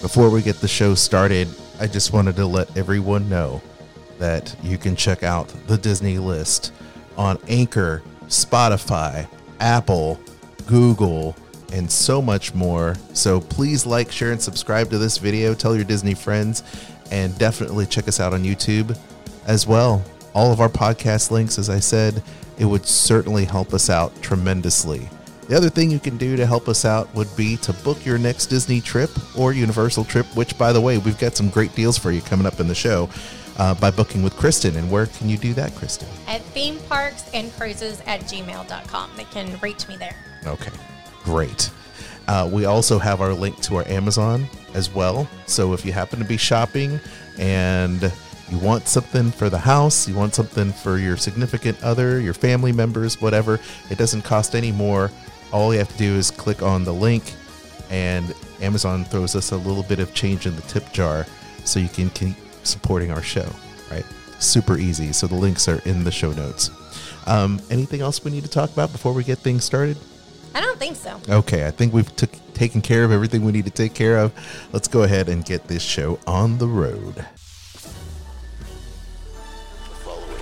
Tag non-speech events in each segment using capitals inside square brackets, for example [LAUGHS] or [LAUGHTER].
Before we get the show started, I just wanted to let everyone know that you can check out the Disney list on Anchor, Spotify, Apple, Google, and so much more. So please like, share, and subscribe to this video. Tell your Disney friends, and definitely check us out on YouTube as well. All of our podcast links, as I said, it would certainly help us out tremendously. The other thing you can do to help us out would be to book your next Disney trip or Universal trip, which, by the way, we've got some great deals for you coming up in the show uh, by booking with Kristen. And where can you do that, Kristen? At theme parks and cruises at gmail.com. They can reach me there. Okay, great. Uh, we also have our link to our Amazon as well. So if you happen to be shopping and you want something for the house, you want something for your significant other, your family members, whatever, it doesn't cost any more. All you have to do is click on the link, and Amazon throws us a little bit of change in the tip jar so you can keep supporting our show, right? Super easy. So the links are in the show notes. Um, anything else we need to talk about before we get things started? I don't think so. Okay, I think we've took, taken care of everything we need to take care of. Let's go ahead and get this show on the road. The following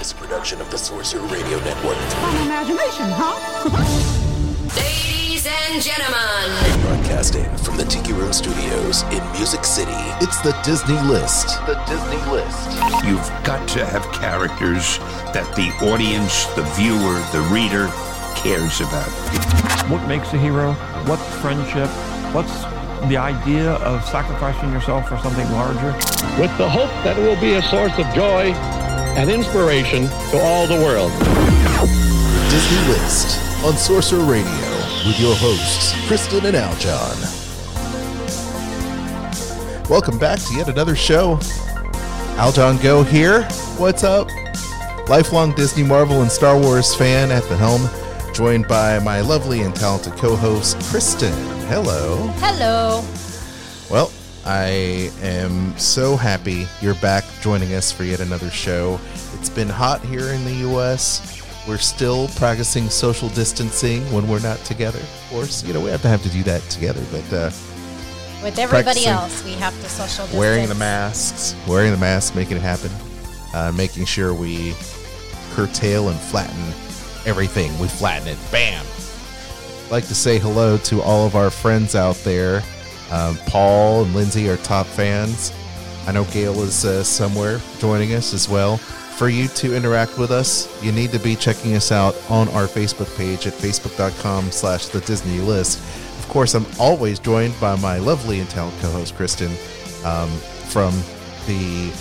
is a production of the Sorcerer Radio Network. Fun imagination, huh? [LAUGHS] Ladies and gentlemen, Broadcasting from the Tiki Room Studios in Music City. It's the Disney List. The Disney List. You've got to have characters that the audience, the viewer, the reader cares about. what makes a hero, what's friendship, what's the idea of sacrificing yourself for something larger. with the hope that it will be a source of joy and inspiration to all the world. Disney List on Sorcerer Radio with your hosts, Kristen and Aljon. Welcome back to yet another show. Aljon Go here. What's up? Lifelong Disney, Marvel, and Star Wars fan at the helm, joined by my lovely and talented co host, Kristen. Hello. Hello. Well, I am so happy you're back joining us for yet another show. It's been hot here in the US. We're still practicing social distancing when we're not together. Of course, you know, we have to have to do that together, but uh, With everybody else, we have to social distance. wearing the masks, wearing the masks, making it happen, uh, making sure we curtail and flatten everything. We flatten it. Bam. I'd like to say hello to all of our friends out there. Um, Paul and Lindsay are top fans. I know Gail is uh, somewhere joining us as well. For you to interact with us, you need to be checking us out on our Facebook page at facebook.com slash the Disney list. Of course, I'm always joined by my lovely and talented co-host, Kristen, um, from the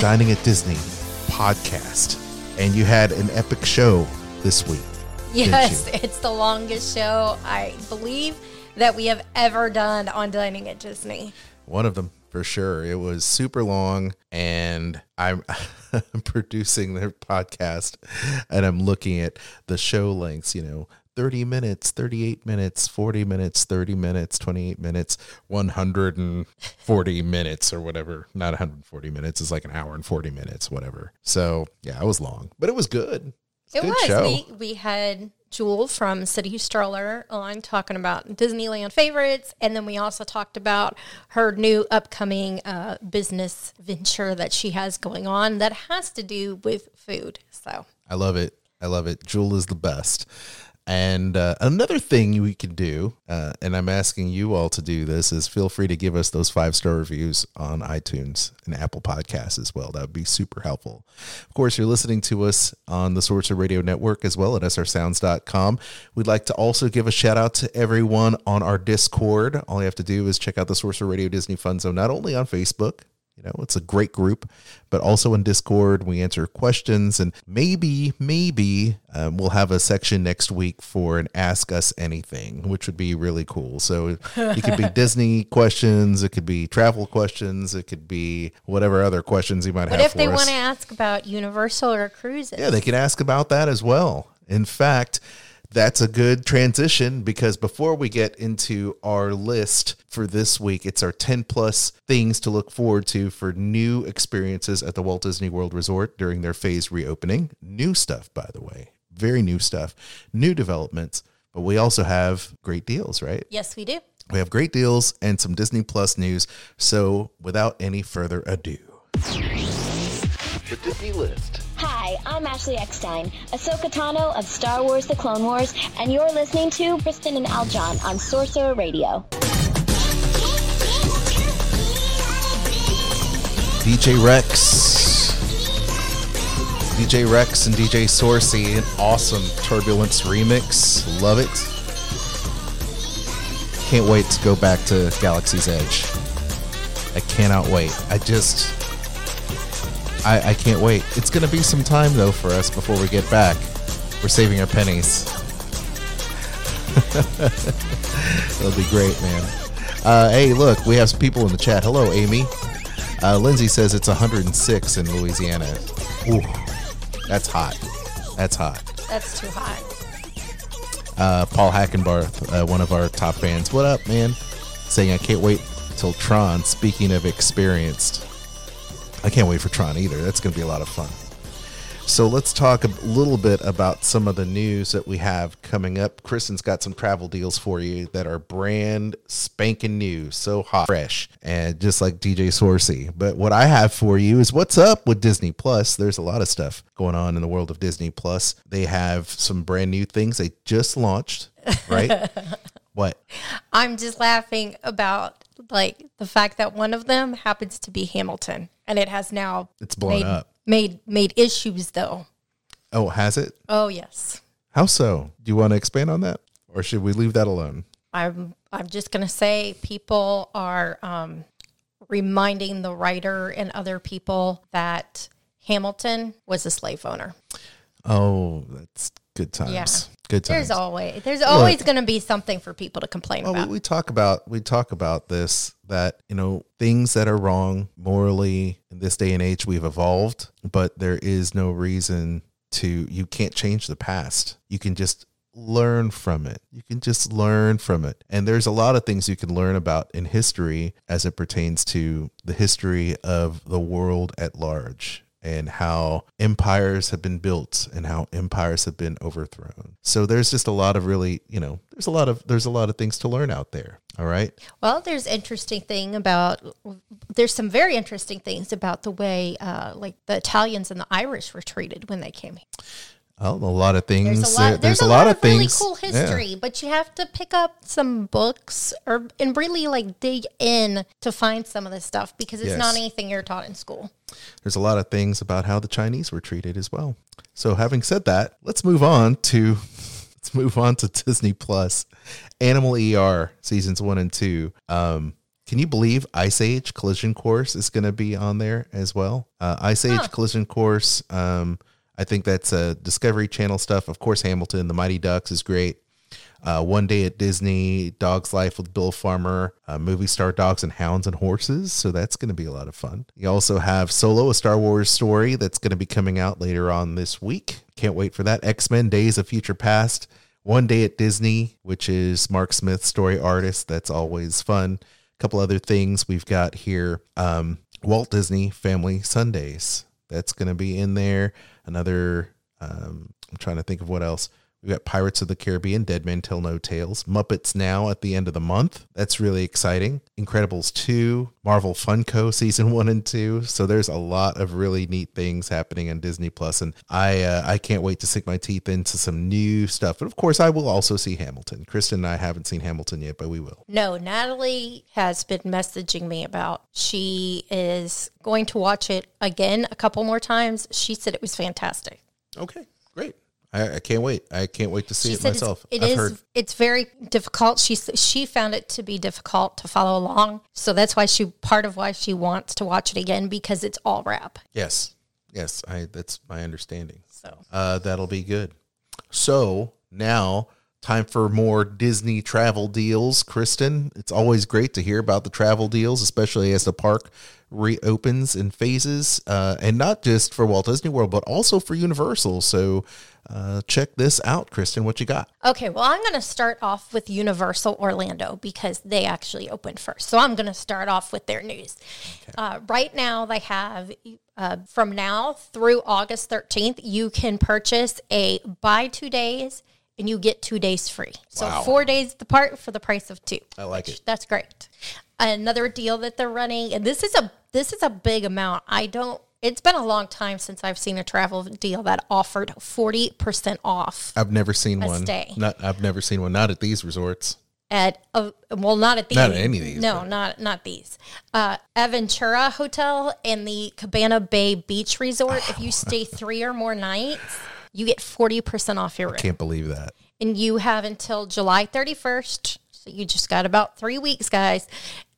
Dining at Disney podcast. And you had an epic show this week. Yes, it's the longest show I believe that we have ever done on Dining at Disney. One of them for sure. It was super long, and I'm [LAUGHS] [LAUGHS] producing their podcast, and I'm looking at the show lengths. You know, 30 minutes, 38 minutes, 40 minutes, 30 minutes, 28 minutes, 140 [LAUGHS] minutes, or whatever. Not 140 minutes. It's like an hour and 40 minutes, whatever. So yeah, it was long, but it was good. It's It was. show. We we had Jewel from City Stroller on talking about Disneyland favorites, and then we also talked about her new upcoming uh, business venture that she has going on that has to do with food. So I love it. I love it. Jewel is the best. And uh, another thing we can do, uh, and I'm asking you all to do this, is feel free to give us those five star reviews on iTunes and Apple Podcasts as well. That would be super helpful. Of course, you're listening to us on the Sorcerer Radio Network as well at srsounds.com. We'd like to also give a shout out to everyone on our Discord. All you have to do is check out the Sorcerer Radio Disney Fun Zone, not only on Facebook, you know, it's a great group, but also in Discord, we answer questions and maybe, maybe um, we'll have a section next week for an Ask Us Anything, which would be really cool. So it could be [LAUGHS] Disney questions, it could be travel questions, it could be whatever other questions you might what have if for they want to ask about Universal or cruises? Yeah, they can ask about that as well. In fact, that's a good transition because before we get into our list for this week, it's our 10 plus things to look forward to for new experiences at the Walt Disney World Resort during their phase reopening. New stuff, by the way, very new stuff, new developments, but we also have great deals, right? Yes, we do. We have great deals and some Disney Plus news. So, without any further ado, The Disney List. Hi, I'm Ashley Eckstein, Ahsoka Tano of Star Wars The Clone Wars, and you're listening to Kristen and Aljon on Sorcerer Radio. DJ Rex. DJ Rex and DJ Sorcey, an awesome Turbulence remix. Love it. Can't wait to go back to Galaxy's Edge. I cannot wait. I just. I, I can't wait. It's going to be some time, though, for us before we get back. We're saving our pennies. [LAUGHS] It'll be great, man. Uh, hey, look, we have some people in the chat. Hello, Amy. Uh, Lindsay says it's 106 in Louisiana. Ooh, that's hot. That's hot. That's too hot. Uh, Paul Hackenbarth, uh, one of our top fans. What up, man? Saying I can't wait till Tron. Speaking of experienced, I can't wait for Tron either. That's going to be a lot of fun. So let's talk a little bit about some of the news that we have coming up. Kristen's got some travel deals for you that are brand spanking new, so hot, fresh, and just like DJ Sorcey. But what I have for you is what's up with Disney Plus. There's a lot of stuff going on in the world of Disney Plus. They have some brand new things they just launched, right? [LAUGHS] what? I'm just laughing about like the fact that one of them happens to be Hamilton, and it has now It's blown made, up. Made made issues though. Oh, has it? Oh yes, How so? Do you want to expand on that, or should we leave that alone? I'm I'm just gonna say people are um, reminding the writer and other people that Hamilton was a slave owner. Oh, that's good times. Yeah. Good times. There's always there's always going to be something for people to complain Well, we, about. we talk about we talk about this that you know things that are wrong morally in this day and age we've evolved, but there is no reason to you can't change the past. You can just learn from it. You can just learn from it. And there's a lot of things you can learn about in history as it pertains to the history of the world at large and how empires have been built and how empires have been overthrown. So there's just a lot of really, you know, there's a lot of there's a lot of things to learn out there. All right. Well, there's interesting thing about there's some very interesting things about the way uh, like the Italians and the Irish were treated when they came here. Well, a lot of things. There's a lot. there- there's, a, lot, of, really things- cool yeah. history, but you have to pick up some books or and really like dig in to find some of this stuff because it's Yes. not anything you're taught in school. There's a lot of things about how the Chinese were treated as well. So having said that, let's move on to [LAUGHS] let's move on to Disney Plus. Animal ER seasons 1 and 2. Um can you believe Ice Age Collision Course is going to be on there as well? Uh, Ice Age Collision Course. Um, I think that's uh, Discovery Channel stuff. Of course, Hamilton, The Mighty Ducks is great. Uh, One Day at Disney, Dog's Life with Bill Farmer, uh, movie star Dogs and Hounds and Horses. So that's going to be a lot of fun. You also have Solo, a Star Wars story that's going to be coming out later on this week. Can't wait for that. X Men Days of Future Past, One Day at Disney, which is Mark Smith, story artist. That's always fun. A couple other things we've got here um, Walt Disney Family Sundays. That's going to be in there. Another, um, I'm trying to think of what else. We've got Pirates of the Caribbean, Dead Men Tell No Tales, Muppets Now at the end of the month. That's really exciting. Incredibles 2, Marvel Funko season [LAUGHS] 1 and 2. So there's a lot of really neat things happening on Disney Plus and I uh, I can't wait to sink my teeth into some new stuff. But of course, I will also see Hamilton. Kristen and I haven't seen Hamilton yet, but we will. No, Natalie has been messaging me about she is going to watch it again a couple more times. She said it was fantastic. Okay. I, I can't wait. I can't wait to see She it myself. it's, it is- it's very difficult. She she found it to be difficult to follow along, so that's why she part of why she wants to watch it again because it's all rap. Yes. Yes, I that's my understanding. So Uh, that'll be good. So now, time for more Disney travel deals. Kristen, it's always great to hear about the travel deals, especially as the park reopens in phases, uh, and not just for Walt Disney World, but also for Universal. So uh, check this out, Kristen. What you got? Okay, well, I'm going to start off with Universal Orlando because they actually opened first. So I'm going to start off with their news. Uh, right now, they have uh, from now through August 13th, you can purchase a buy two days and you get two days free. So Wow. four days park for the price of two. I like it. That's great. Another deal that they're running, and this is a this is a big amount. I don't. It's been a long time since I've seen a travel deal that offered forty percent off I've never seen one. stay. Not I've never seen one. Not at these resorts. at a, well, not at these. Not at any of these, No, but- not not these. Uh, Aventura Hotel and the Cabana Bay Beach Resort. if you stay [LAUGHS] three or more nights, you get forty percent off your room, Can't believe that. and you have until July thirty first. So you just got about three weeks, guys.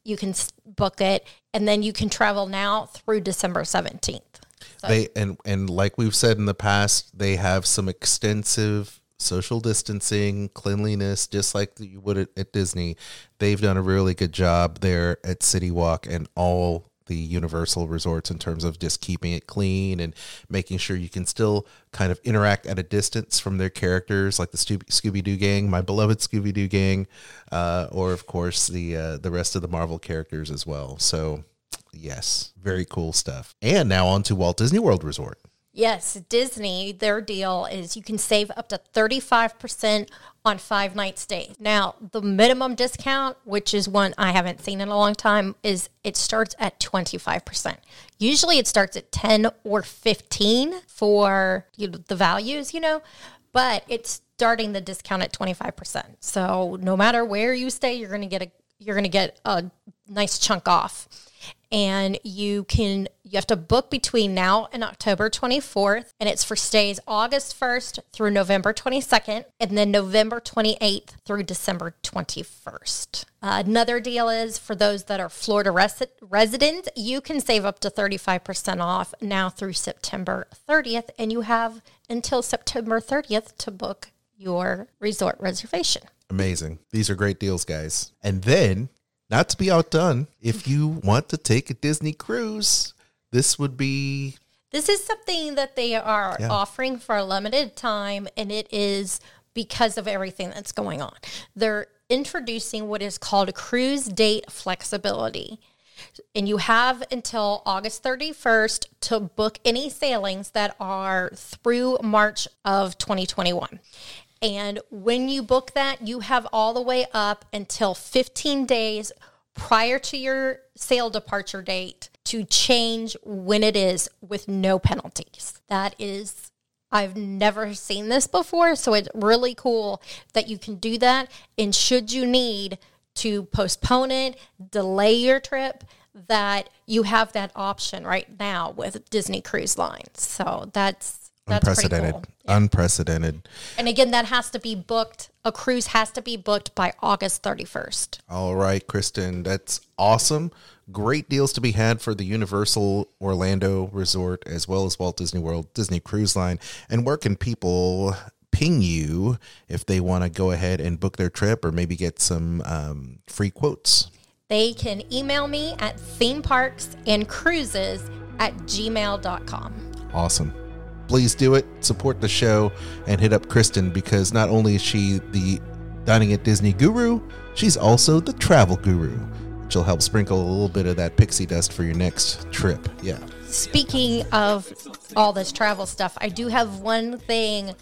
You can book it, and then you can travel now through December seventeenth. They and and like we've said in the past, they have some extensive social distancing, cleanliness, just like you would at, at Disney. They've done a really good job there at City Walk and all the Universal resorts in terms of just keeping it clean and making sure you can still kind of interact at a distance from their characters, like the Scooby Doo gang, my beloved Scooby Doo gang, uh, or of course the uh, the rest of the Marvel characters as well. So yes, very cool stuff. And now on to Walt Disney World Resort. Yes, Disney, their deal is you can save up to 35% on five night stays. Now, the minimum discount, which is one I haven't seen in a long time, is it starts at 25%. Usually it starts at 10 or 15 for you know, the values, you know, but it's starting the discount at 25%. So no matter where you stay, you're going to get a you're going to get a nice chunk off and you can you have to book between now and October 24th and it's for stays August 1st through November 22nd and then November 28th through December 21st. Uh, another deal is for those that are Florida resi- residents, you can save up to 35% off now through September 30th and you have until September 30th to book your resort reservation. Amazing. These are great deals, guys. And then, not to be outdone, if you want to take a Disney cruise, this would be This is something that they are Yeah. offering for a limited time, and it is because of everything that's going on. They're introducing what is called cruise date flexibility. And you have until August 31st to book any sailings that are through March of 2021. And when you book that, you have all the way up until 15 days prior to your sail departure date to change when it is with no penalties. That is, I've never seen this before. So it's really cool that you can do that. And should you need to postpone it, delay your trip, that you have that option right now with Disney Cruise Lines. So that's that's unprecedented. cool. Unprecedented. And again, that has to be booked. A cruise has to be booked by August 31st. All right, Kristen, that's awesome. Great deals to be had for the Universal Orlando Resort as well as Walt Disney World Disney Cruise Line. And where can people ping you if they want to go ahead and book their trip or maybe get some um, free quotes? They can email me at theme parks and cruises at gmail.com. Awesome. Please do it. Support the show and hit up Kristen because not only is she the dining at Disney guru, she's also the travel guru. She'll help sprinkle a little bit of that pixie dust for your next trip. Yeah. Speaking of all this travel stuff, I do have one thing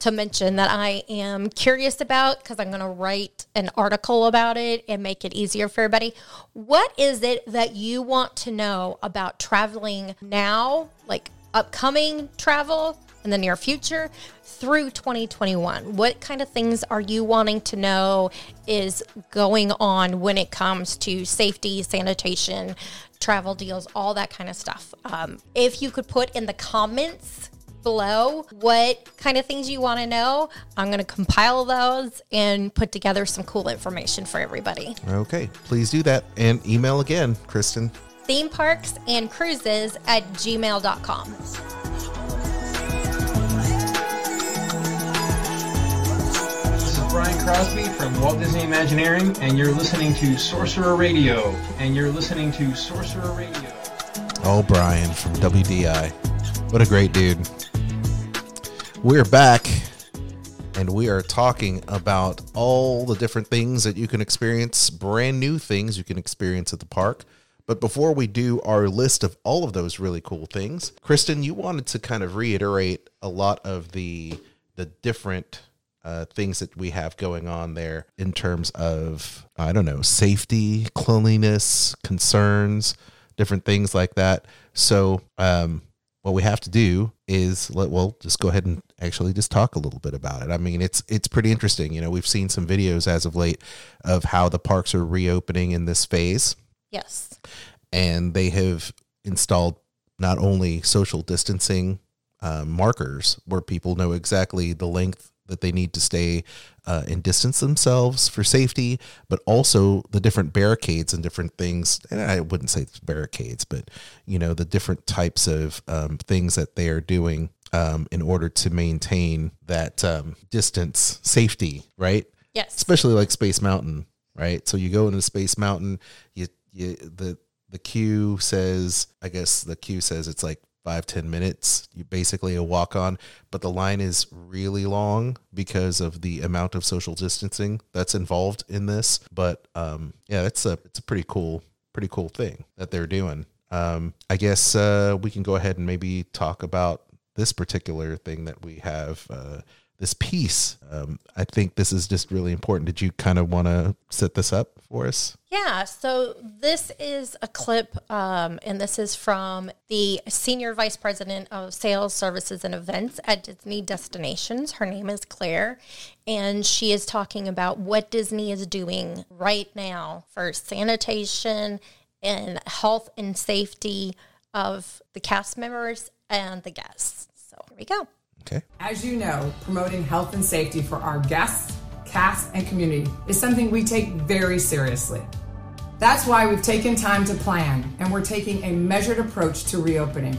to mention that I am curious about because I'm going to write an article about it and make it easier for everybody. What is it that you want to know about traveling now, like upcoming travel in the near future through 2021? What kind of things are you wanting to know is going on when it comes to safety, sanitation, travel deals, all that kind of stuff? Um, if you could put in the comments below what kind of things you want to know, I'm going to compile those and put together some cool information for everybody. Okay. Please do that. And email again, Kristen. Theme parks and cruises at gmail.com. This is Brian Crosby from Walt Disney Imagineering, and you're listening to Sorcerer Radio. And you're listening to Sorcerer Radio. Oh, Brian from WDI. What a great dude. We're back and we are talking about all the different things that you can experience, brand new things you can experience at the park. But before we do our list of all of those really cool things, Kristen, you wanted to kind of reiterate a lot of the the different uh, things that we have going on there in terms of I don't know safety, cleanliness, concerns, different things like that. So um, what we have to do is let well just go ahead and actually just talk a little bit about it. I mean, it's it's pretty interesting. You know, we've seen some videos as of late of how the parks are reopening in this phase Yes. and they have installed not only social distancing uh, markers where people know exactly the length that they need to stay uh, and distance themselves for safety, but also the different barricades and different things. And I wouldn't say it's barricades, but you know the different types of um, things that they are doing um, in order to maintain that um, distance safety, right? Yes. especially like Space Mountain, right? So you go into Space Mountain, you you the the queue says, I guess the queue says it's like five ten minutes. You basically a walk on, but the line is really long because of the amount of social distancing that's involved in this. But um, yeah, it's a it's a pretty cool pretty cool thing that they're doing. Um, I guess uh, we can go ahead and maybe talk about this particular thing that we have. Uh, this piece. Um, I think this is just really important. Did you kind of want to set this up for us? Yeah, so this is a clip, um, and this is from the Senior Vice President of Sales, Services, and Events at Disney Destinations. Her name is Claire, and she is talking about what Disney is doing right now for sanitation and health and safety of the cast members and the guests. So here we go. Okay. As you know, promoting health and safety for our guests, cast, and community is something we take very seriously. That's why we've taken time to plan and we're taking a measured approach to reopening.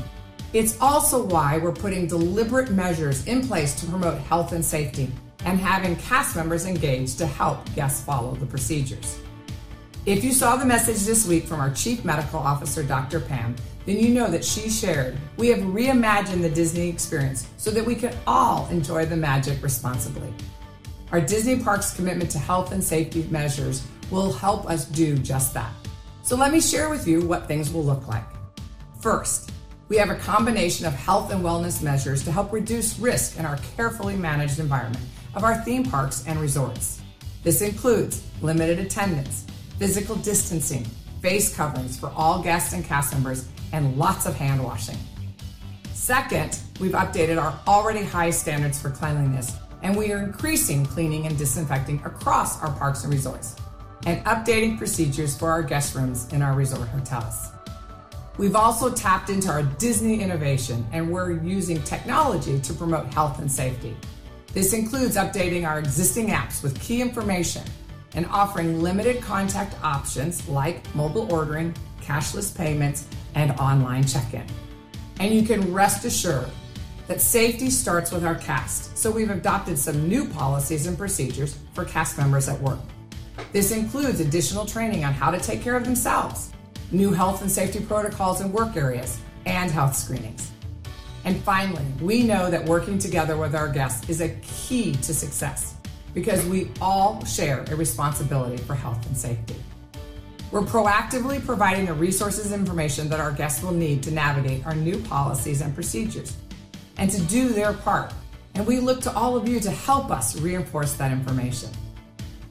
It's also why we're putting deliberate measures in place to promote health and safety and having cast members engaged to help guests follow the procedures. If you saw the message this week from our Chief Medical Officer, Dr. Pam, then you know that she shared we have reimagined the Disney experience so that we can all enjoy the magic responsibly. Our Disney Parks commitment to health and safety measures will help us do just that. So let me share with you what things will look like. First, we have a combination of health and wellness measures to help reduce risk in our carefully managed environment of our theme parks and resorts. This includes limited attendance, physical distancing, face coverings for all guests and cast members, and lots of hand washing. Second, we've updated our already high standards for cleanliness, and we are increasing cleaning and disinfecting across our parks and resorts, and updating procedures for our guest rooms in our resort hotels. We've also tapped into our Disney innovation, and we're using technology to promote health and safety. This includes updating our existing apps with key information and offering limited contact options like mobile ordering, cashless payments, and online check in. And you can rest assured that safety starts with our cast, so we've adopted some new policies and procedures for cast members at work. This includes additional training on how to take care of themselves, new health and safety protocols in work areas, and health screenings. And finally, we know that working together with our guests is a key to success because we all share a responsibility for health and safety. We're proactively providing the resources and information that our guests will need to navigate our new policies and procedures and to do their part. And we look to all of you to help us reinforce that information.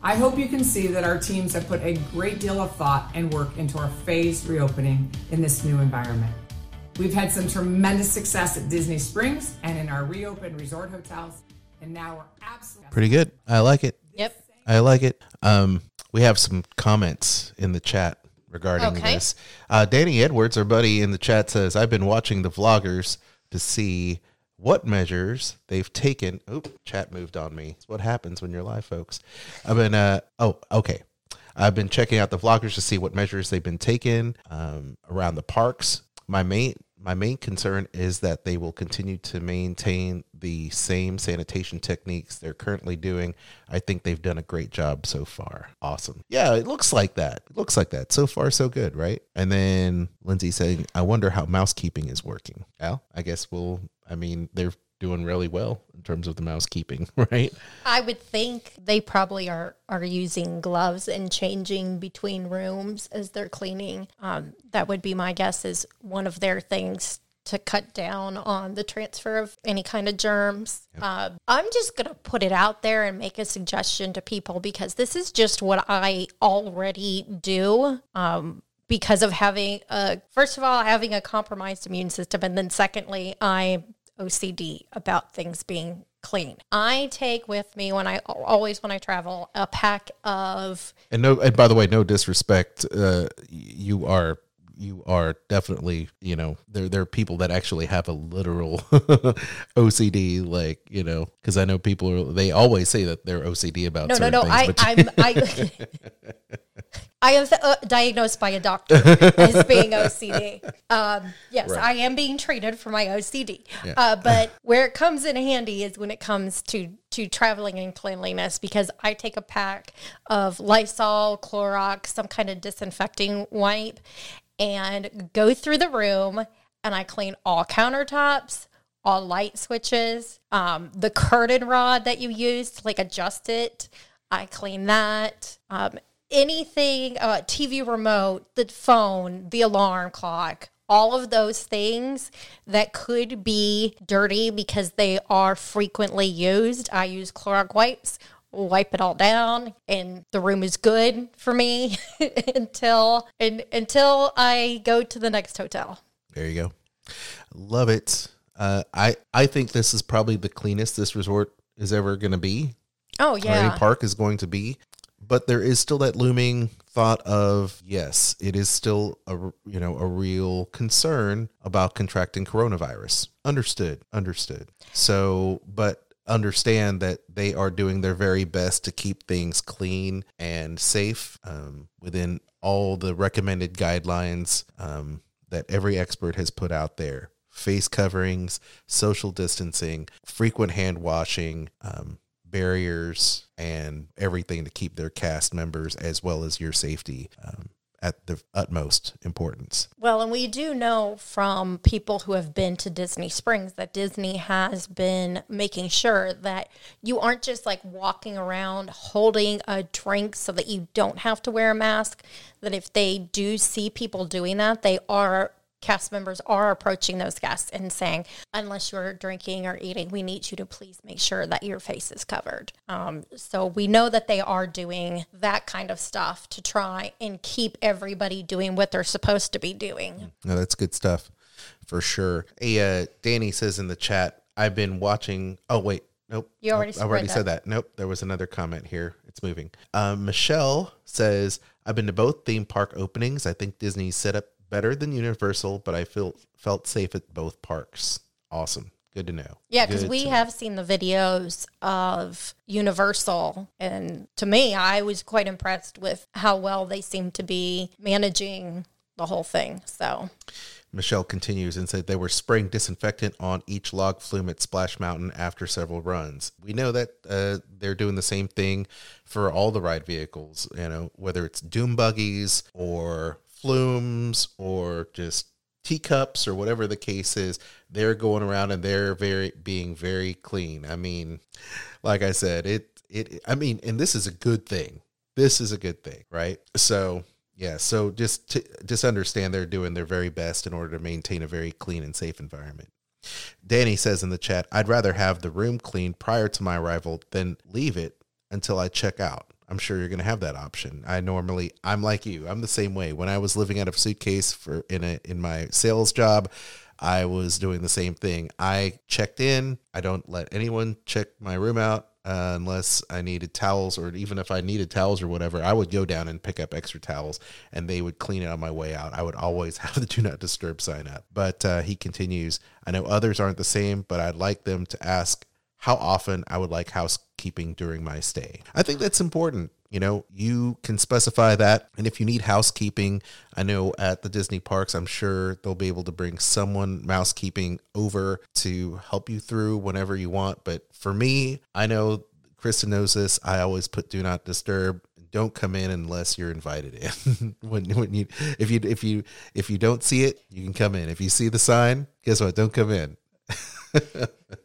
I hope you can see that our teams have put a great deal of thought and work into our phased reopening in this new environment. We've had some tremendous success at Disney Springs and in our reopened resort hotels, and now we're absolutely Pretty good. I like it. Yep. I like it. Um, we have some comments in the chat regarding Okay. this. Uh, Danny Edwards, our buddy in the chat, says, I've been watching the vloggers to see what measures they've taken. Oop, chat moved on me. It's what happens when you're live, folks. I've been, uh, oh, okay. I've been checking out the vloggers to see what measures they've been taking um, around the parks. My main my main concern is that they will continue to maintain the same sanitation techniques they're currently doing. I think they've done a great job so far. Awesome. Yeah, it looks like that. It looks like that. So far, so good, right? And then Lindsay saying, I wonder how mousekeeping is working. Well, I guess we'll, I mean, they're doing really well in terms of the mousekeeping, [LAUGHS] right? I would think they probably are are using gloves and changing between rooms as they're cleaning. Um, that would be my guess. Is one of their things to cut down on the transfer of any kind of germs. Uh, I'm just going to put it out there and make a suggestion to people because this is just what I already do. Um, because of having a first of all having a compromised immune system and then secondly i'm ocd about things being clean i take with me when i always when i travel a pack of And no, and by the way, no disrespect. Uh, you are you are definitely you know there there are people that actually have a literal [LAUGHS] OCD, like you know, because I know people are they always say that they're OCD about no no no things. i i'm i [LAUGHS] [LAUGHS] I am uh, diagnosed by a doctor as being OCD. Um, yes, Right. I am being treated for my OCD. Yeah. Uh, but where it comes in handy is when it comes to to traveling and cleanliness because I take a pack of Lysol, Clorox, some kind of disinfecting wipe, and go through the room and I clean all countertops, all light switches, um, the curtain rod that you use to like adjust it. I clean that. Um, anything, uh, TV remote, the phone, the alarm clock, all of those things that could be dirty because they are frequently used. I use Clorox wipes, wipe it all down, and the room is good for me [LAUGHS] until and, until I go to the next hotel. There you go. Love it. Uh, I I think this is probably the cleanest this resort is ever going to be. Oh yeah. any park is going to be. But there is still that looming thought of yes, it is still a you know a real concern about contracting coronavirus. Understood, understood. So, but understand that they are doing their very best to keep things clean and safe um, within all the recommended guidelines um, that every expert has put out there. Face coverings social distancing frequent hand washing um, barriers and everything to keep their cast members as well as your safety um, at the utmost importance Well, and we do know from people who have been to Disney Springs that Disney has been making sure that you aren't just like walking around holding a drink so that you don't have to wear a mask. That if they do see people doing that, they are cast members are approaching those guests and saying, unless you're drinking or eating, we need you to please make sure that your face is covered. Um, so we know that they are doing that kind of stuff to try and keep everybody doing what they're supposed to be doing. No, that's good stuff for sure. Hey, uh, Danny says in the chat, I've been watching. Oh, wait. Nope. You already Nope, I've already read said that. Nope. There was another comment here. It's moving. Um, Michelle says, I've been to both theme park openings. I think Disney's set up better than Universal, but I feel felt safe at both parks. Awesome. Good to know. Yeah, because we have seen the videos of Universal, and to me, I was quite impressed with how well they seem to be managing the whole thing. So, Michelle continues and said they were spraying disinfectant on each log flume at Splash Mountain after several runs. We know that uh, they're doing the same thing for all the ride vehicles, you know, whether it's doom buggies or flumes or just teacups or whatever the case is. They're going around and they're very being very clean. I mean, like I said, it it I mean, and this is a good thing. This is a good thing, right? So yeah, so just to, just understand they're doing their very best in order to maintain a very clean and safe environment. Danny says in the chat, I'd rather have the room cleaned prior to my arrival than leave it until I check out. I'm sure you're going to have that option. I normally I'm like you. I'm the same way. When I was living out of suitcase for in a in my sales job, I was doing the same thing. I checked in. I don't let anyone check my room out uh, unless I needed towels, or even if I needed towels or whatever, I would go down and pick up extra towels, and they would clean it on my way out. I would always [LAUGHS] have the do not disturb sign up. But uh, he continues. I know others aren't the same, but I'd like them to ask how often I would like housekeeping during my stay. I think that's important. You know, you can specify that. And if you need housekeeping, I know at the Disney parks, I'm sure they'll be able to bring someone mousekeeping over to help you through whenever you want. But for me, I know Kristen knows this. I always put do not disturb. Don't come in unless you're invited in. [LAUGHS] when when you if you if you if you don't see it, you can come in. If you see the sign, guess what? Don't come in. [LAUGHS]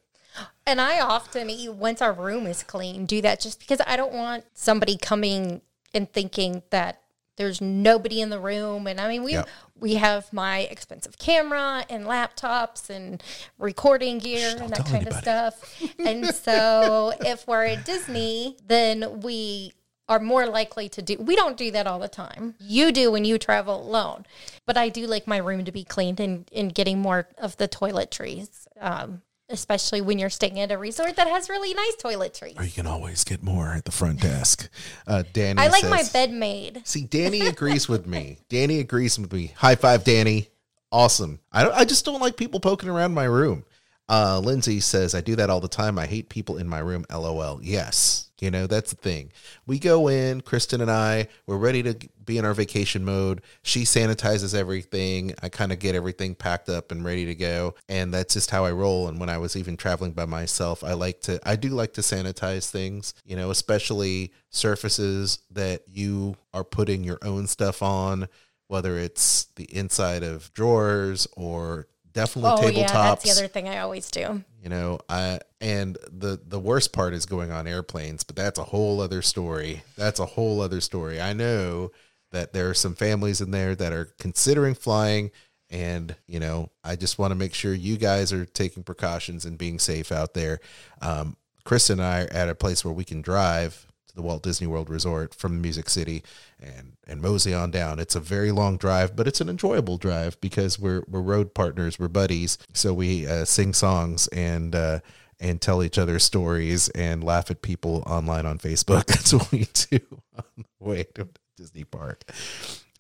and I often, once our room is clean, do that just because I don't want somebody coming and thinking that there's nobody in the room. And I mean, we Yep. we have my expensive camera and laptops and recording gear and that kind of stuff. and so [LAUGHS] if we're at Disney, then we are more likely to do we don't do that all the time you do when you travel alone but i do like my room to be cleaned and, and getting more of the toiletries um, especially when you're staying at a resort that has really nice toiletries Or you can always get more at the front desk. Uh, Danny, i like my bed made See, Danny [LAUGHS] agrees with me. Danny agrees with me. High five, Danny. Awesome. I don't, I just don't like people poking around my room. Uh, Lindsay says I do that all the time. I hate people in my room. LOL. Yes, you know that's the thing. We go in, Kristen and I. We're ready to be in our vacation mode. She sanitizes everything. I kind of get everything packed up and ready to go, and that's just how I roll. And when I was even traveling by myself, I like to. I do like to sanitize things. You know, especially surfaces that you are putting your own stuff on, whether it's the inside of drawers or definitely oh tabletops yeah that's the other thing i always do. You know i and the the worst part is going on airplanes but that's a whole other story. That's a whole other story. I know that there are some families in there that are considering flying and you know i just want to make sure you guys are taking precautions and being safe out there. Um, chris and i are at a place where we can drive the walt disney world resort from music city and and mosey on down it's a very long drive but it's an enjoyable drive because we're we're road partners we're buddies so we uh, sing songs and uh and tell each other stories and laugh at people online on facebook [LAUGHS] that's what we do on the way to disney park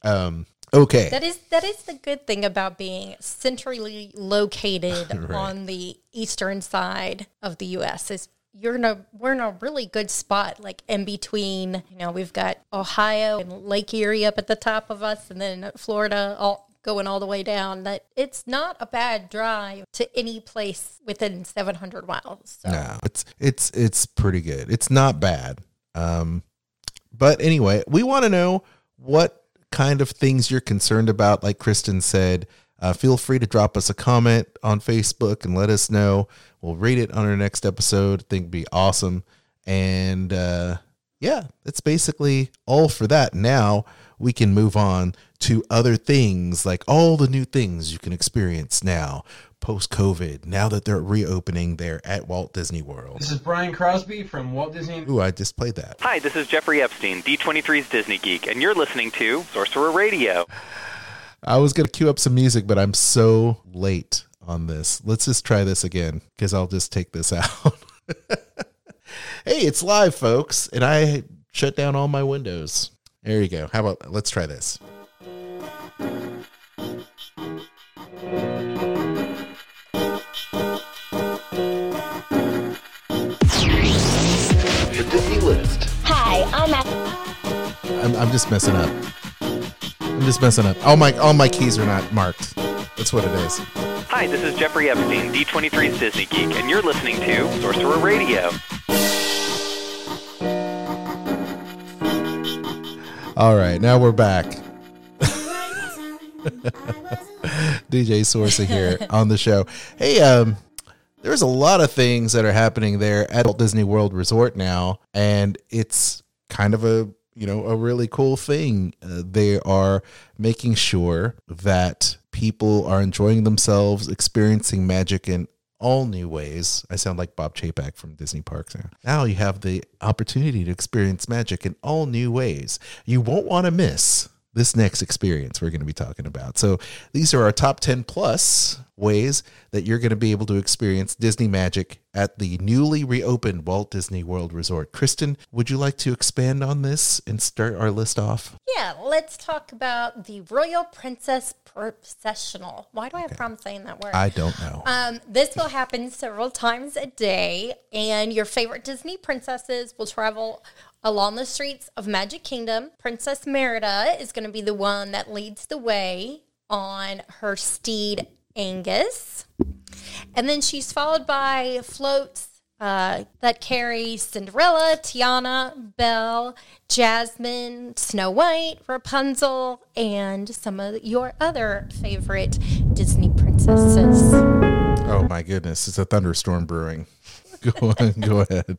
um okay That is that is the good thing about being centrally located [LAUGHS] Right. on the eastern side of the U.S. is you're in a we're in a really good spot, like in between. You know, we've got Ohio and Lake Erie up at the top of us, and then Florida all going all the way down. That it's not a bad drive to any place within 700 miles. So. No, it's it's it's pretty good. It's not bad. Um, but anyway, we want to know what kind of things you're concerned about. Like Kristen said, uh, feel free to drop us a comment on Facebook and let us know. We'll read it on our next episode. I think it'd be awesome. And uh, yeah, that's basically all for that. Now we can move on to other things, like all the new things you can experience now post COVID. Now that they're reopening there at Walt Disney World. This is Brian Crosby from Walt Disney. Ooh, I just played that. Hi, this is Jeffrey Epstein, D23's Disney Geek, and you're listening to Sorcerer Radio. I was gonna cue up some music, but I'm so late on this. Let's just try this again because I'll just take this [LAUGHS] out. hey, it's live, folks, and I shut down all my windows. There you go. How about let's try this. The Disney List. Hi, I'm at. I'm, I'm just messing up. I'm just messing up. All my all my keys are not marked. That's what it is. Hi, this is Jeffrey Epstein, D23's Disney Geek, and you're listening to Sorcerer Radio. All right, now we're back. [LAUGHS] DJ Sorcey here [LAUGHS] on the show. Hey, um, there's a lot of things that are happening there at Walt Disney World Resort now, and it's kind of a you know a really cool thing. Uh, they are making sure that people are enjoying themselves, experiencing magic in all new ways. I sound like Bob Chapek from Disney Parks. now. Now you have the opportunity to experience magic in all new ways. You won't want to miss this next experience we're going to be talking about. So these are our top 10 plus ways that you're going to be able to experience Disney magic at the newly reopened Walt Disney World Resort. Kristen, would you like to expand on this and start our list off? Yeah, let's talk about the Royal Princess Processional. Why do I have problems saying that word? I don't know. Um, this will happen several times a day, and your favorite Disney princesses will travel along the streets of Magic Kingdom. Princess Merida is going to be the one that leads the way on her steed Angus. And then she's followed by floats uh, that carry Cinderella, Tiana, Belle, Jasmine, Snow White, Rapunzel, and some of your other favorite Disney princesses. Oh my goodness, it's a thunderstorm brewing. [LAUGHS] Go on, go ahead.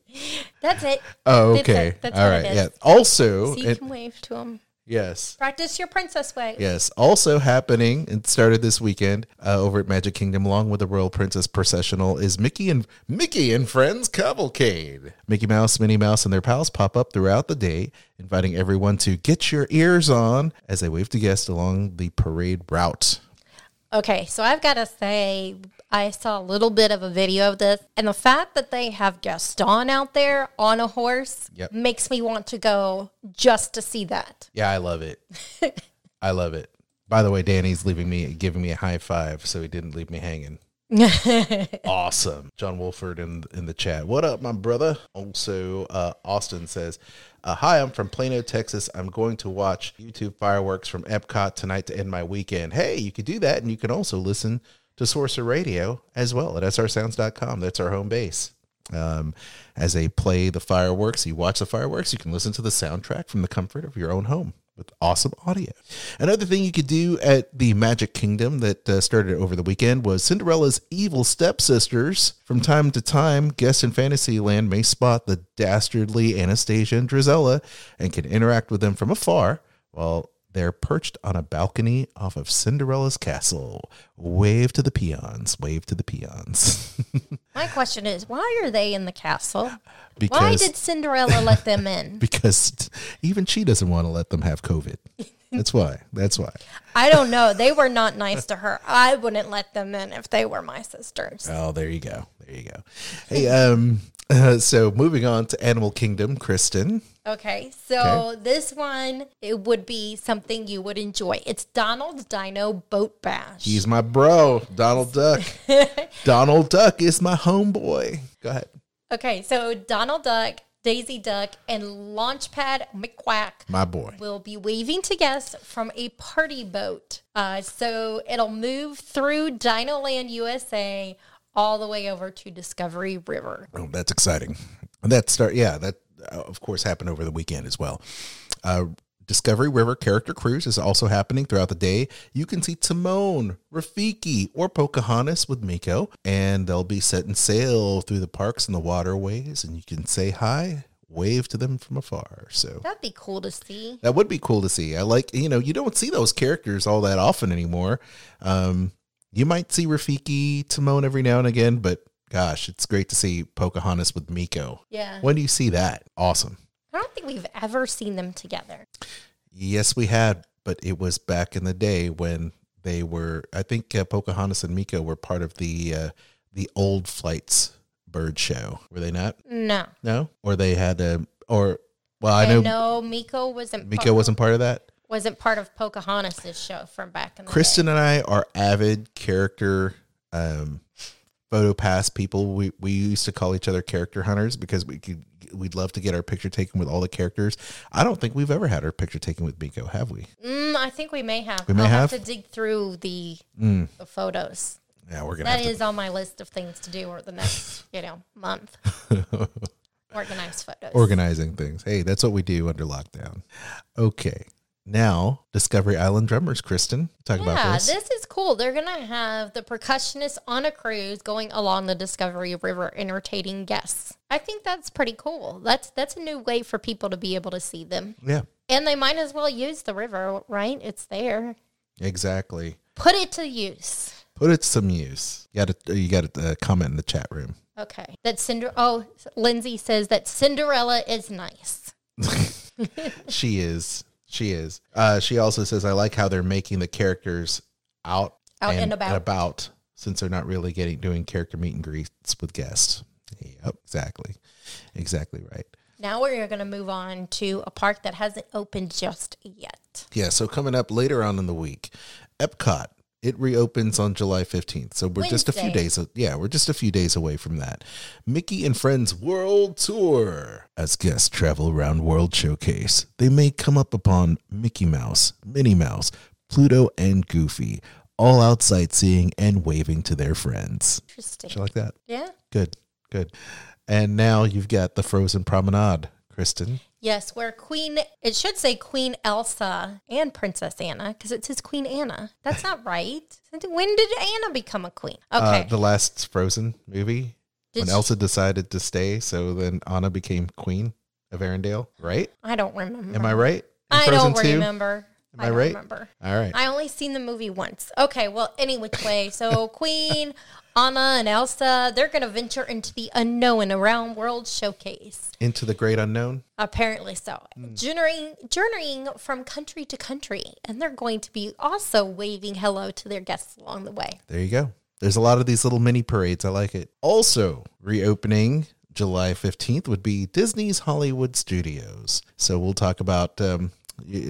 That's it. Oh, That's okay. it. That's All right. Yeah. Also, So you it- can wave to them. Yes. Practice your princess way. Yes. Also happening and started this weekend uh, over at Magic Kingdom, along with the Royal Princess Processional, is Mickey and Mickey and Friends Cavalcade. Mickey Mouse, Minnie Mouse, and their pals pop up throughout the day, inviting everyone to get your ears on as they wave to guests along the parade route. Okay, so I've got to say, I saw a little bit of a video of this, and the fact that they have Gaston out there on a horse Yep. makes me want to go just to see that. Yeah, I love it. I love it. By the way, Danny's leaving me, giving me a high five, so he didn't leave me hanging. [LAUGHS] awesome. John Wolford in in the chat. What up, my brother? Also, uh, Austin says, uh, "Hi, I'm from Plano, Texas. I'm going to watch YouTube fireworks from Epcot tonight to end my weekend. Hey, you could do that, and you can also listen to Sorcerer Radio as well at srsounds.com. That's our home base." Um, as they play the fireworks, you watch the fireworks, you can listen to the soundtrack from the comfort of your own home with awesome audio. Another thing you could do at the Magic Kingdom that uh, started over the weekend was Cinderella's evil stepsisters. From time to time, guests in Fantasyland may spot the dastardly Anastasia and Drizella and can interact with them from afar while they're perched on a balcony off of Cinderella's castle. Wave to the peons, wave to the peons. [LAUGHS] My question is, why are they in the castle? why did Cinderella let them in? [LAUGHS] because even she doesn't want to let them have COVID. That's why. That's why. I don't know. They were not nice to her. I wouldn't let them in if they were my sisters. Oh, there you go. There you go. Hey, um, [LAUGHS] so moving on to Animal Kingdom, Kristen. Okay, so this one it would be something you would enjoy. It's Donald Dino Boat Bash. He's my bro, Donald [LAUGHS] Duck. Donald Duck is my homeboy. Go ahead. Okay, so Donald Duck, Daisy Duck, and Launchpad McQuack My boy. will be waving to guests from a party boat. Uh, so it'll move through Dino Land USA all the way over to Discovery River. Oh, that's exciting. That start, yeah, that of course happened over the weekend as well. Uh, Discovery River Character Cruise is also happening throughout the day. You can see Timon, Rafiki, or Pocahontas with Meeko, and they'll be setting sail through the parks and the waterways, and you can say hi, wave to them from afar. So That'd be cool to see. that would be cool to see. I like, you know, you don't see those characters all that often anymore. Um, you might see Rafiki, Timon every now and again, but gosh, it's great to see Pocahontas with Meeko. Yeah. When do you see that? Awesome. I don't think we've ever seen them together. Yes, we had, but it was back in the day when they were. I think uh, Pocahontas and Meeko were part of the uh, the old flights bird show. Were they not? No. No, or they had a or. Well, I And know no, Meeko wasn't Meeko part, wasn't part of that. wasn't part of Pocahontas' show from back in the Kristen and I are avid character um, photo pass people. We we used to call each other character hunters because we could we'd love to get our picture taken with all the characters. I don't think we've ever had our picture taken with Meeko, have we? Mm, I think we may have. We may I'll have. have? to dig through the Mm. the photos. Yeah, we're gonna That have to on my list of things to do over the next, you know, month. [LAUGHS] Organize photos. organizing things. Hey, that's what we do under lockdown. Okay. Now, Discovery Island drummers, Kristen, talk about Yeah, this. this is cool. They're gonna have the percussionists on a cruise going along the Discovery River, entertaining guests. I think that's pretty cool. That's that's a new way for people to be able to see them, Yeah, and they might as well use the river, right? It's there. exactly. Put it to use. Put it to some use. You got to you got to uh, comment in the chat room. Okay. That Cinder. Oh, Lindsay says that Cinderella is nice. [LAUGHS] she is. She is. Uh, she also says, I like how they're making the characters out, Out and about. since they're not really getting doing character meet and greets with guests. Yep, exactly. Exactly right. Now we're going to move on to a park that hasn't opened just yet. Yeah, so coming up later on in the week, Epcot. It reopens on July 15th. So we're just a few days yeah, we're just a few days away from that. Mickey and Friends World Tour. As guests travel around World Showcase, they may come up upon Mickey Mouse, Minnie Mouse, Pluto and Goofy, all out sightseeing and waving to their friends. Interesting. Like that? Yeah. Good. Good. And now you've got the Frozen Promenade, Kristen. Yes, where Queen, it should say Queen Elsa and Princess Anna because it says Queen Anna. That's not right. [LAUGHS] When did Anna become a queen? Okay. Uh, the last Frozen movie Did when she- Elsa decided to stay, so then Anna became queen of Arendelle, right? I don't remember. Am I right? I Frozen don't 2? remember. Am I, don't right? remember. All right. I only seen the movie once. Okay, well, any which way. So [LAUGHS] Queen, Anna, and Elsa, they're going to venture into the unknown around World Showcase. Into the great unknown. Apparently so. Hmm. Journeying, journeying from country to country. And they're going to be also waving hello to their guests along the way. There you go. There's a lot of these little mini parades. I like it. Also, reopening July 15th would be Disney's Hollywood Studios. So we'll talk about. Um,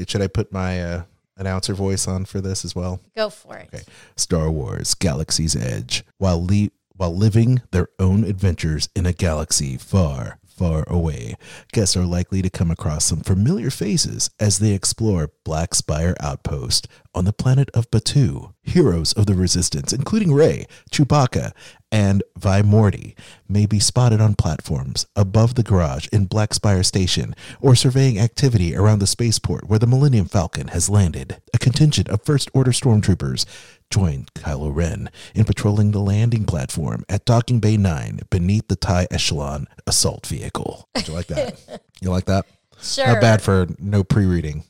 should I put my uh, announcer voice on for this as well? Go for it. Okay. Star Wars Galaxy's Edge. While le- while living their own adventures in a galaxy far, far away, guests are likely to come across some familiar faces as they explore Black Spire Outpost on the planet of Batuu. Heroes of the Resistance, including Rey, Chewbacca, and Vi Moradi, may be spotted on platforms above the garage in Black Spire Station or surveying activity around the spaceport where the Millennium Falcon has landed. A contingent of First Order stormtroopers joined Kylo Ren in patrolling the landing platform at Docking Bay 9 beneath the TIE Echelon assault vehicle. Did you like that? [LAUGHS] you like that? Sure. Not bad for no pre reading.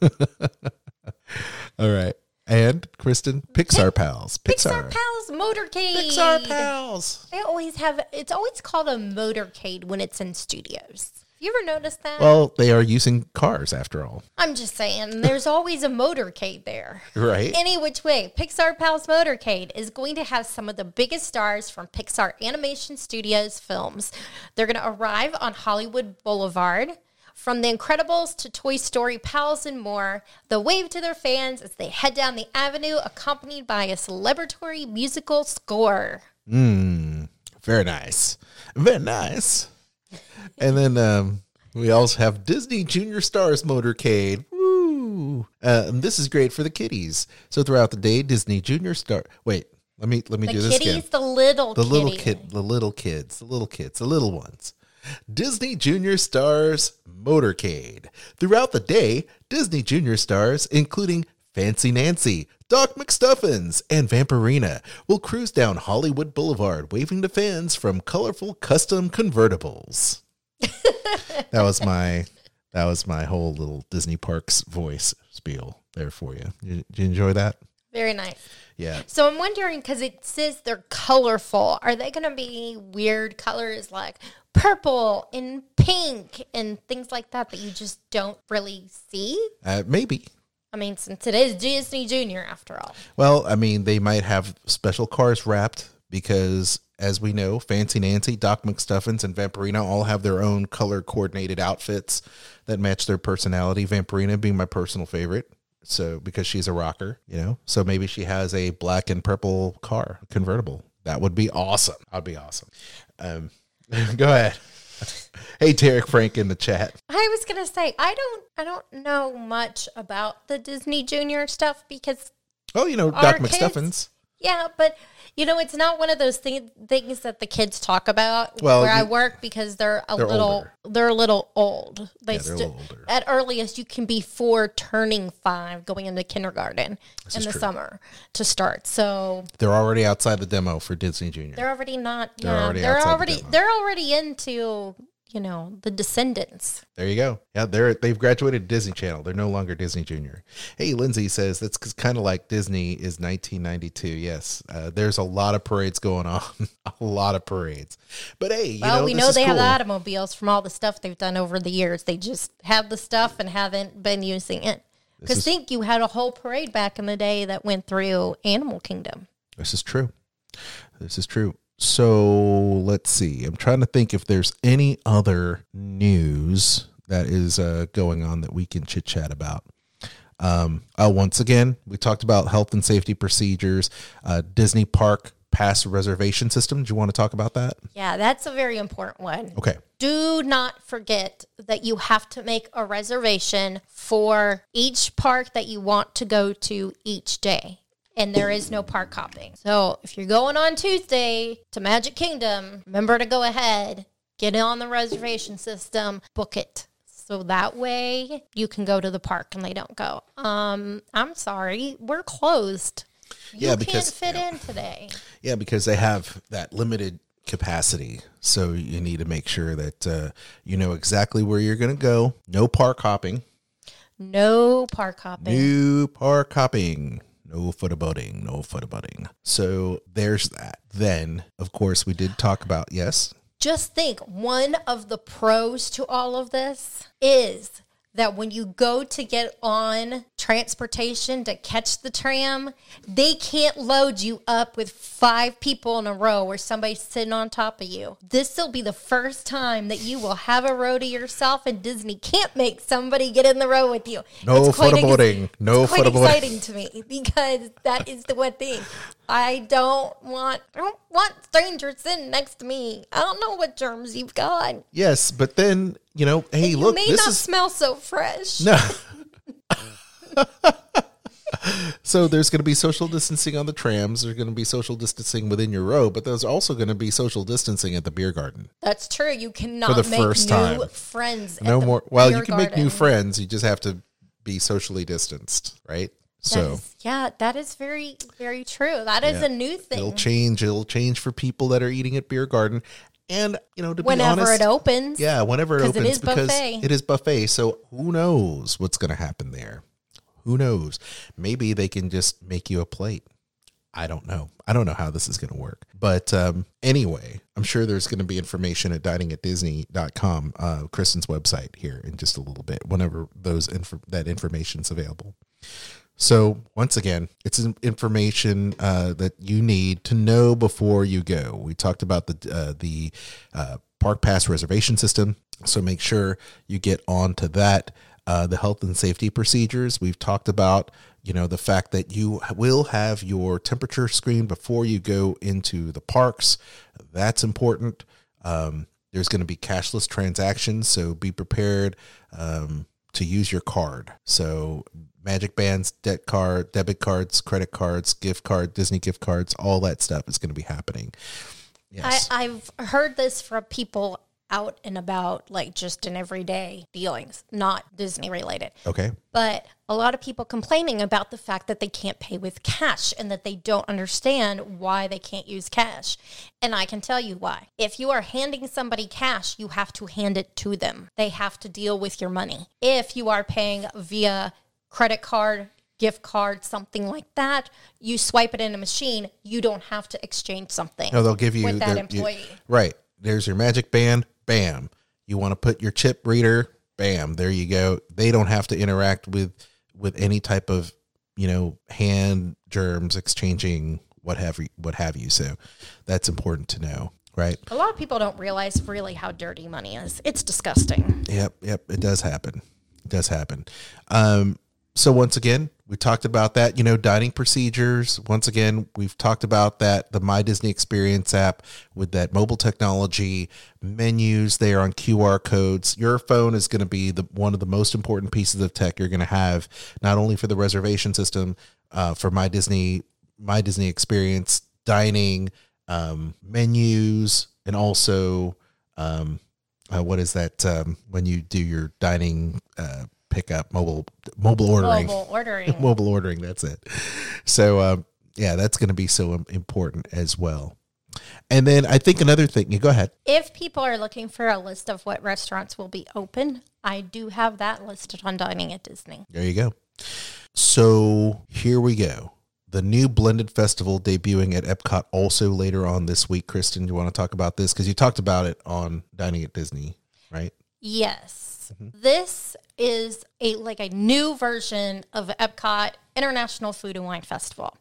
[LAUGHS] All right. And Kristen, Pixar [LAUGHS] pals. Pixar, Pixar. Pals Motorcade. Pixar Pals. They always have, it's always called a motorcade when it's in studios. You ever noticed that? Well, they are using cars after all. I'm just saying, there's [LAUGHS] always a motorcade there. Right. Any which way, Pixar Pals Motorcade is going to have some of the biggest stars from Pixar Animation Studios films. They're going to arrive on Hollywood Boulevard. From The Incredibles to Toy Story Pals and more, they'll wave to their fans as they head down the avenue, accompanied by a celebratory musical score. Mm, very nice. Very nice. And then um, we also have Disney Junior Stars Motorcade. Woo! Uh, and this is great for the kiddies. So throughout the day, Disney Junior Star. Wait, let me let me The do this again. the little the little kitty. kid, the little kids, the little kids, the little ones. Disney Junior Stars Motorcade. Throughout the day, Disney Junior Stars, including Fancy Nancy, Doc McStuffins, and Vampirina, will cruise down Hollywood Boulevard, waving to fans from colorful custom convertibles. That was my that was my whole little Disney Parks voice spiel there for you. Did you enjoy that? Very nice. Yeah. So I'm wondering because it says they're colorful. Are they going to be weird colors like purple and pink and things like that that you just don't really see? Uh, maybe. I mean, since it is Disney Junior after all. Well, I mean, they might have special cars wrapped because, as we know, Fancy Nancy, Doc McStuffins, and Vampirina all have their own color coordinated outfits that match their personality. Vampirina being my personal favorite. So, because she's a rocker, you know, so maybe she has a black and purple car convertible. That would be awesome. That'd be awesome. Um, [LAUGHS] go ahead. [LAUGHS] hey, Tarek Frank in the chat. I was gonna say I don't I don't know much about the Disney Junior stuff because Oh, you know, Doc kids- McStuffins. Yeah, but you know it's not one of those thing, things that the kids talk about Well, where I work because they're a They're little older. they're a little old. They Yeah, they're a little older. At earliest, you can be four, turning five, going into kindergarten This in the true. summer to start. So They're already outside the demo for Disney Junior. they're already not. They're yeah, already they're the already demo. they're already into you know the Descendants. There you go. Yeah, they're they've graduated Disney Channel. They're no longer Disney Junior. Hey, Lindsay says that's kind of like Disney is 1992. Yes, uh, there's a lot of parades going on, [LAUGHS] a lot of parades. But hey, you well, know, we know they have the automobiles from all the stuff they've done over the years. They just have the stuff and haven't been using it. Because think you had a whole parade back in the day that went through Animal Kingdom. This is true. This is true. So let's see. I'm trying to think if there's any other news that is uh, going on that we can chit chat about. Um, uh, once again, we talked about health and safety procedures, uh, Disney Park pass reservation system. Do you want to talk about that? Yeah, that's a very important one. Okay. Do not forget that you have to make a reservation for each park that you want to go to each day. And there is no park hopping. So if you're going on Tuesday to Magic Kingdom, remember to go ahead, get on the reservation system, book it. So that way you can go to the park and they don't go, um, I'm sorry, we're closed. You Yeah, because- can't fit in today. Yeah, because they have that limited capacity. So you need to make sure that uh, you know exactly where you're going to go. No park hopping. No park hopping. New park hopping. No photoboating. No photoboating. So there's that. Then, of course, we did talk about, yes. Just think one of the pros to all of this is that when you go to get on transportation to catch the tram, they can't load you up with five people in a row or somebody sitting on top of you. This will be the first time that you will have a row to yourself, and Disney can't make somebody get in the row with you. No It's quite ex- No it's quite exciting to me [LAUGHS] because that is the one thing I don't want. I don't want strangers sitting next to me. I don't know what germs you've got. Yes, but then, you know, hey, you look, may this not is smell so fresh. No. [LAUGHS] so there's going to be social distancing on the trams. There's going to be social distancing within your row, but there's also going to be social distancing at the beer garden. That's true. You cannot For the make first new time. friends. No more. Well, you can make new friends. You just have to be socially distanced, right? So is- yeah, that is very, very true. That is Yeah. a new thing. it'll change. It'll change for people that are eating at beer garden, and you know, to Whenever be honest, it opens. Yeah, whenever it opens, is because buffet. it is buffet. So who knows what's going to happen there? Who knows? Maybe they can just make you a plate. I don't know. I don't know how this is going to work. But um, anyway, I'm sure there's going to be information at diningatdisney.com, uh, Kristen's website here in just a little bit, whenever those inf- that information's available. So once again, it's information uh, that you need to know before you go. We talked about the uh, the uh, park pass reservation system, so make sure you get onto that. Uh, the health and safety procedures we've talked about. You know the fact that you will have your temperature screen before you go into the parks. That's important. Um, there's going to be cashless transactions, so be prepared um, to use your card. So magic bands, debt card, debit cards, credit cards, gift card, Disney gift cards, all that stuff is going to be happening. Yes. I, I've heard this from people out and about, like just in everyday dealings, not Disney related. okay. But a lot of people complaining about the fact that they can't pay with cash and that they don't understand why they can't use cash. And I can tell you why. If you are handing somebody cash, you have to hand it to them. They have to deal with your money. If you are paying via credit card, gift card, something like that, you swipe it in a machine, you don't have to exchange something. No, they'll give you with that their- you- employee. right. There's your magic band. Bam. You want to put your chip reader. Bam. There you go. They don't have to interact with with any type of you know hand germs exchanging what have you what have you. So that's important to know. Right. A lot of people don't realize really how dirty money is. It's disgusting. Yep, yep, it does happen. It does happen. Um, so once again, we talked about that, you know, dining procedures. Once again, we've talked about that, the My Disney Experience app with that mobile technology, menus there on QR codes. Your phone is going to be the one of the most important pieces of tech you're going to have, not only for the reservation system, uh, for My Disney, My Disney Experience dining, um, menus, and also um, uh, what is that um, when you do your dining uh, pickup mobile mobile ordering. Mobile ordering. [LAUGHS] mobile ordering that's it. So um, yeah that's going to be so important as well. And then i think another thing you go ahead. If people are looking for a list of what restaurants will be open, I do have that listed on Dining at Disney. there you go. So here we go. The new blended festival debuting at epcot also later on this week. Kristen you want to talk about this? Because you talked about it on dining at disney right? Yes. This is a like a new version of Epcot International Food and Wine Festival.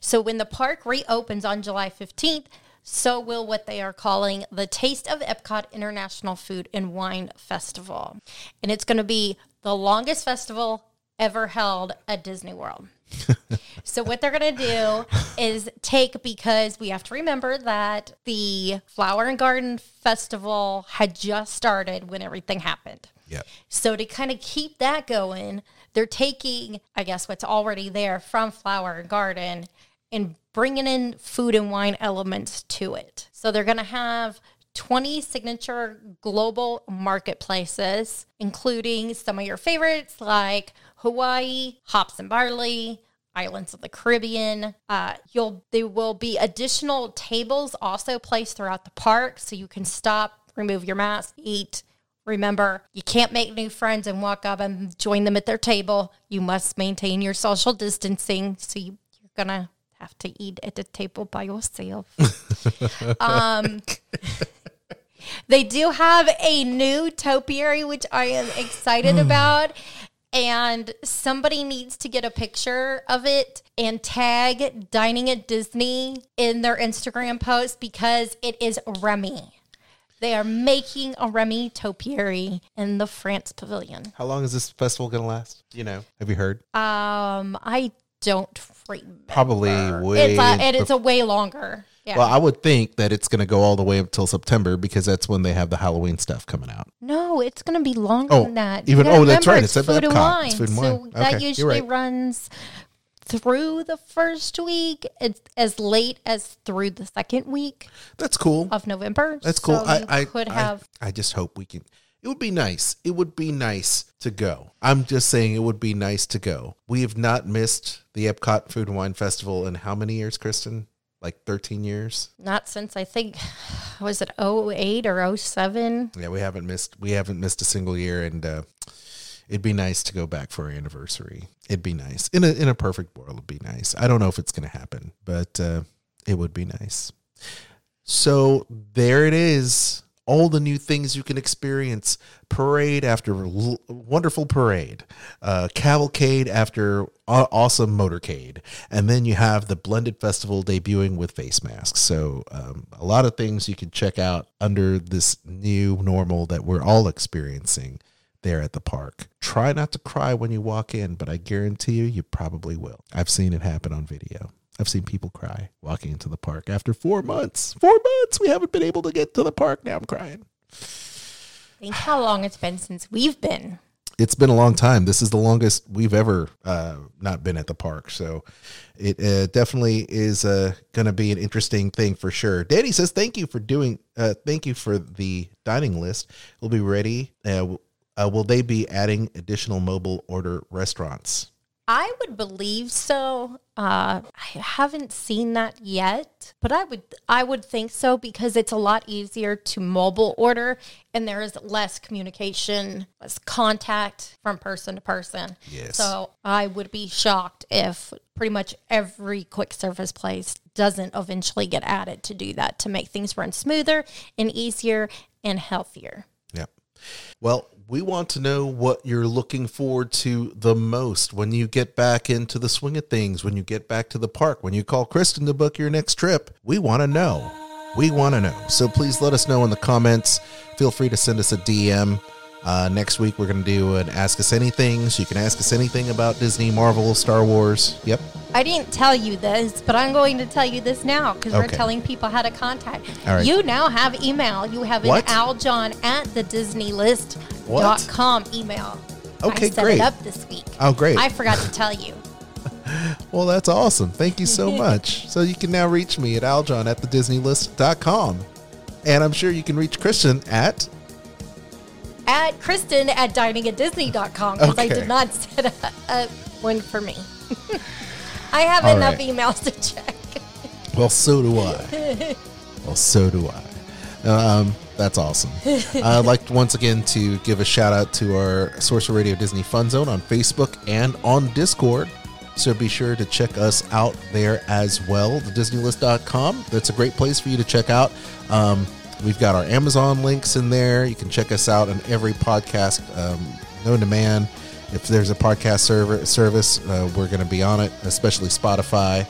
So when the park reopens on July 15th, so will what they are calling the Taste of Epcot International Food and Wine Festival. And it's going to be the longest festival ever held at Disney World. [LAUGHS] So what they're going to do is take because we have to remember that the Flower and Garden Festival had just started when everything happened. Yep. So to kind of keep that going, they're taking I guess what's already there from Flower Garden and bringing in food and wine elements to it. So they're going to have 20 signature global marketplaces, including some of your favorites like Hawaii, hops and barley, islands of the Caribbean. Uh, you'll there will be additional tables also placed throughout the park, so you can stop, remove your mask, eat Remember, you can't make new friends and walk up and join them at their table. You must maintain your social distancing. So you, you're going to have to eat at the table by yourself. [LAUGHS] um, they do have a new topiary, which I am excited about. And somebody needs to get a picture of it and tag Dining at Disney in their Instagram post because it is Remy. They are making a Remy topiary in the France Pavilion. How long is this festival going to last? You know, have you heard? Um, I don't remember. Probably way. It's a, and it's a way longer. Yeah. Well, I would think that it's going to go all the way up until September because that's when they have the Halloween stuff coming out. no, it's going to be longer Oh, than that. even- oh, that's right, It's it's food and wine. It's food and wine. that Okay, you're usually right. runs through the first week. It's as late as through the second week That's cool. of November. That's cool. So I, you I could I- have. I, just hope we can. It would be nice. It would be nice to go. I'm just saying it would be nice to go. We have not missed the Epcot Food and Wine Festival in how many years, Kristen? Like 13 years? Not since I think was it 08 or 07? Yeah, we haven't missed. We haven't missed a single year, and uh, it'd be nice to go back for our anniversary. It'd be nice. In a in a perfect world, it'd be nice. I don't know if it's going to happen, but uh, it would be nice. So there it is. All the new things you can experience. Parade after l- wonderful parade. Uh, cavalcade after aw- awesome motorcade. And then you have the Blended Festival debuting with face masks. So um, a lot of things you can check out under this new normal that we're all experiencing there at the park. Try not to cry when you walk in, but I guarantee you, you probably will. I've seen it happen on video. I've seen people cry walking into the park after four months. Four months. We haven't been able to get to the park. Now I'm crying. Think how long it's been since we've been. It's been a long time. This is the longest we've ever uh, not been at the park. So it uh, definitely is uh, going to be an interesting thing for sure. Danny says, thank you for doing, uh, thank you for the dining list. We'll be ready. Uh, uh, will they be adding additional mobile order restaurants? I would believe so. Uh, I haven't seen that yet, but I would I would think so because it's a lot easier to mobile order and there is less communication, less contact from person to person. Yes. So I would be shocked if pretty much every quick service place doesn't eventually get added to do that to make things run smoother and easier and healthier. Yep. Well, we want to know what you're looking forward to the most when you get back into the swing of things, when you get back to the park, when you call Kristen to book your next trip. We want to know. We want to know. So please let us know in the comments. Feel free to send us a DM. Uh, next week, we're going to do an Ask Us Anything. So you can ask us anything about Disney, Marvel, Star Wars. Yep. I didn't tell you this, but I'm going to tell you this now because we're telling people how to contact. All right. You now have email. You have What? an aljon at the disneylist.com email. Okay, I set great. it up this week. Oh, great. I forgot to tell you. [LAUGHS] Well, that's awesome. Thank you so [LAUGHS] much. so you can now reach me at aljon at thedisneylist.com. And I'm sure you can reach Christian at At Kristen at diningatdisney.com because I did not [LAUGHS] set up one for me. [LAUGHS] I have All enough right. emails to check. Well, so do I. [LAUGHS] Well, so do I. Um, that's awesome. I'd like to once again to give a shout out to our Sorcerer Radio Disney Fun Zone on Facebook and on Discord. So be sure to check us out there as well. TheDisneyList.com. That's a great place for you to check out. Um, we've got our Amazon links in there. You can check us out on every podcast um, known to man. If there's a podcast server, service, uh, we're going to be on it, especially Spotify.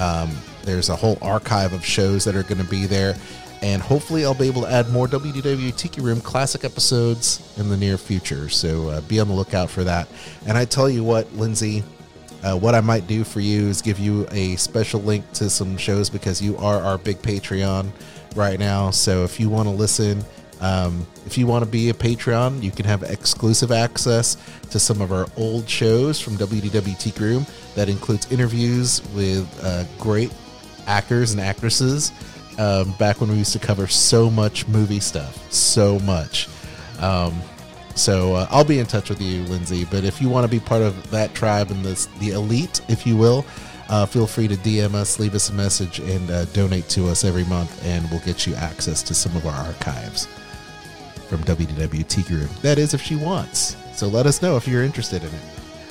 Um, there's a whole archive of shows that are going to be there. And hopefully, I'll be able to add more WDW Tiki Room classic episodes in the near future. So uh, be on the lookout for that. And I tell you what, Lindsay, uh, what I might do for you is give you a special link to some shows because you are our big Patreon right now. So if you want to listen, um, if you want to be a Patreon, you can have exclusive access to some of our old shows from WDW Tiki Room. That includes interviews with uh, great actors and actresses um, back when we used to cover so much movie stuff, so much. Um, so uh, I'll be in touch with you, Lindsay. But if you want to be part of that tribe and this, the elite, if you will, uh, feel free to DM us, leave us a message, and uh, donate to us every month, and we'll get you access to some of our archives. from WWT Group. That is, if she wants. So let us know if you're interested in it.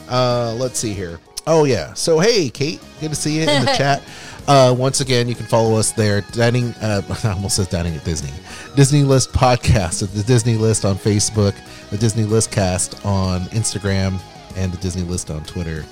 Uh, let's see here. Oh yeah. So hey, Kate, good to see you in the [LAUGHS] chat. Uh, once again, you can follow us there. Dining, uh, [LAUGHS] I almost says dining at Disney. Disney List podcast at the Disney List on Facebook, the Disney List Cast on Instagram, and the Disney List on Twitter.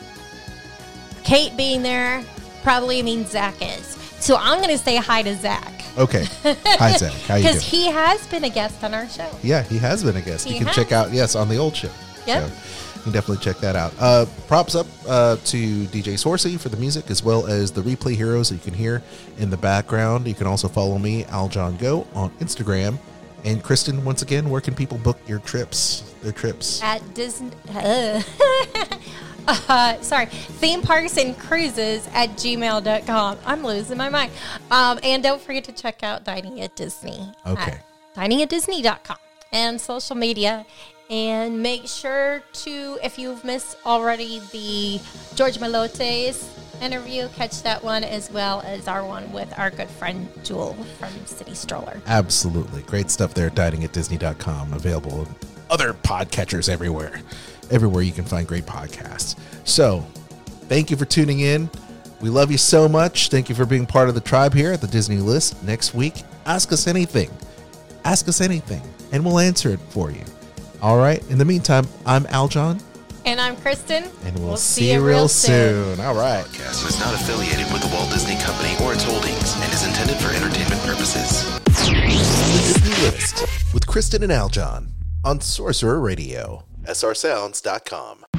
Kate being there probably means Zach is. So I'm going to say hi to Zach. Okay. Hi Zach. [LAUGHS] How you doing? Because he has been a guest on our show. Yeah, he has been a guest. He you can has. check out yes on the old show. Yep. So you can definitely check that out. Uh, props up uh, to DJ Sorcey for the music as well as the replay heroes that you can hear in the background. You can also follow me, Aljon Go, on Instagram. And Kristen, once again, where can people book your trips? Their trips. At Disney. Uh, [LAUGHS] uh, sorry. Theme parks and cruises at gmail.com. I'm losing my mind. Um, and don't forget to check out Dining at Disney. Okay. Dining at diningatdisney.com and social media. And make sure to, if you've missed already the George Malotes interview, catch that one as well as our one with our good friend Jewel from City Stroller. Absolutely. Great stuff there dining at diningatdisney.com. Available other podcatchers everywhere. Everywhere you can find great podcasts. So, thank you for tuning in. We love you so much. Thank you for being part of the tribe here at the Disney List. Next week, ask us anything. Ask us anything, and we'll answer it for you. All right. In the meantime, I'm Aljon, And I'm Kristen. and we'll, see, you real soon. All right. Podcast is not affiliated with the Walt Disney Company or its holdings and is intended for entertainment purposes. The Disney List with Kristen and Aljon on Sorcerer Radio. SRSounds.com.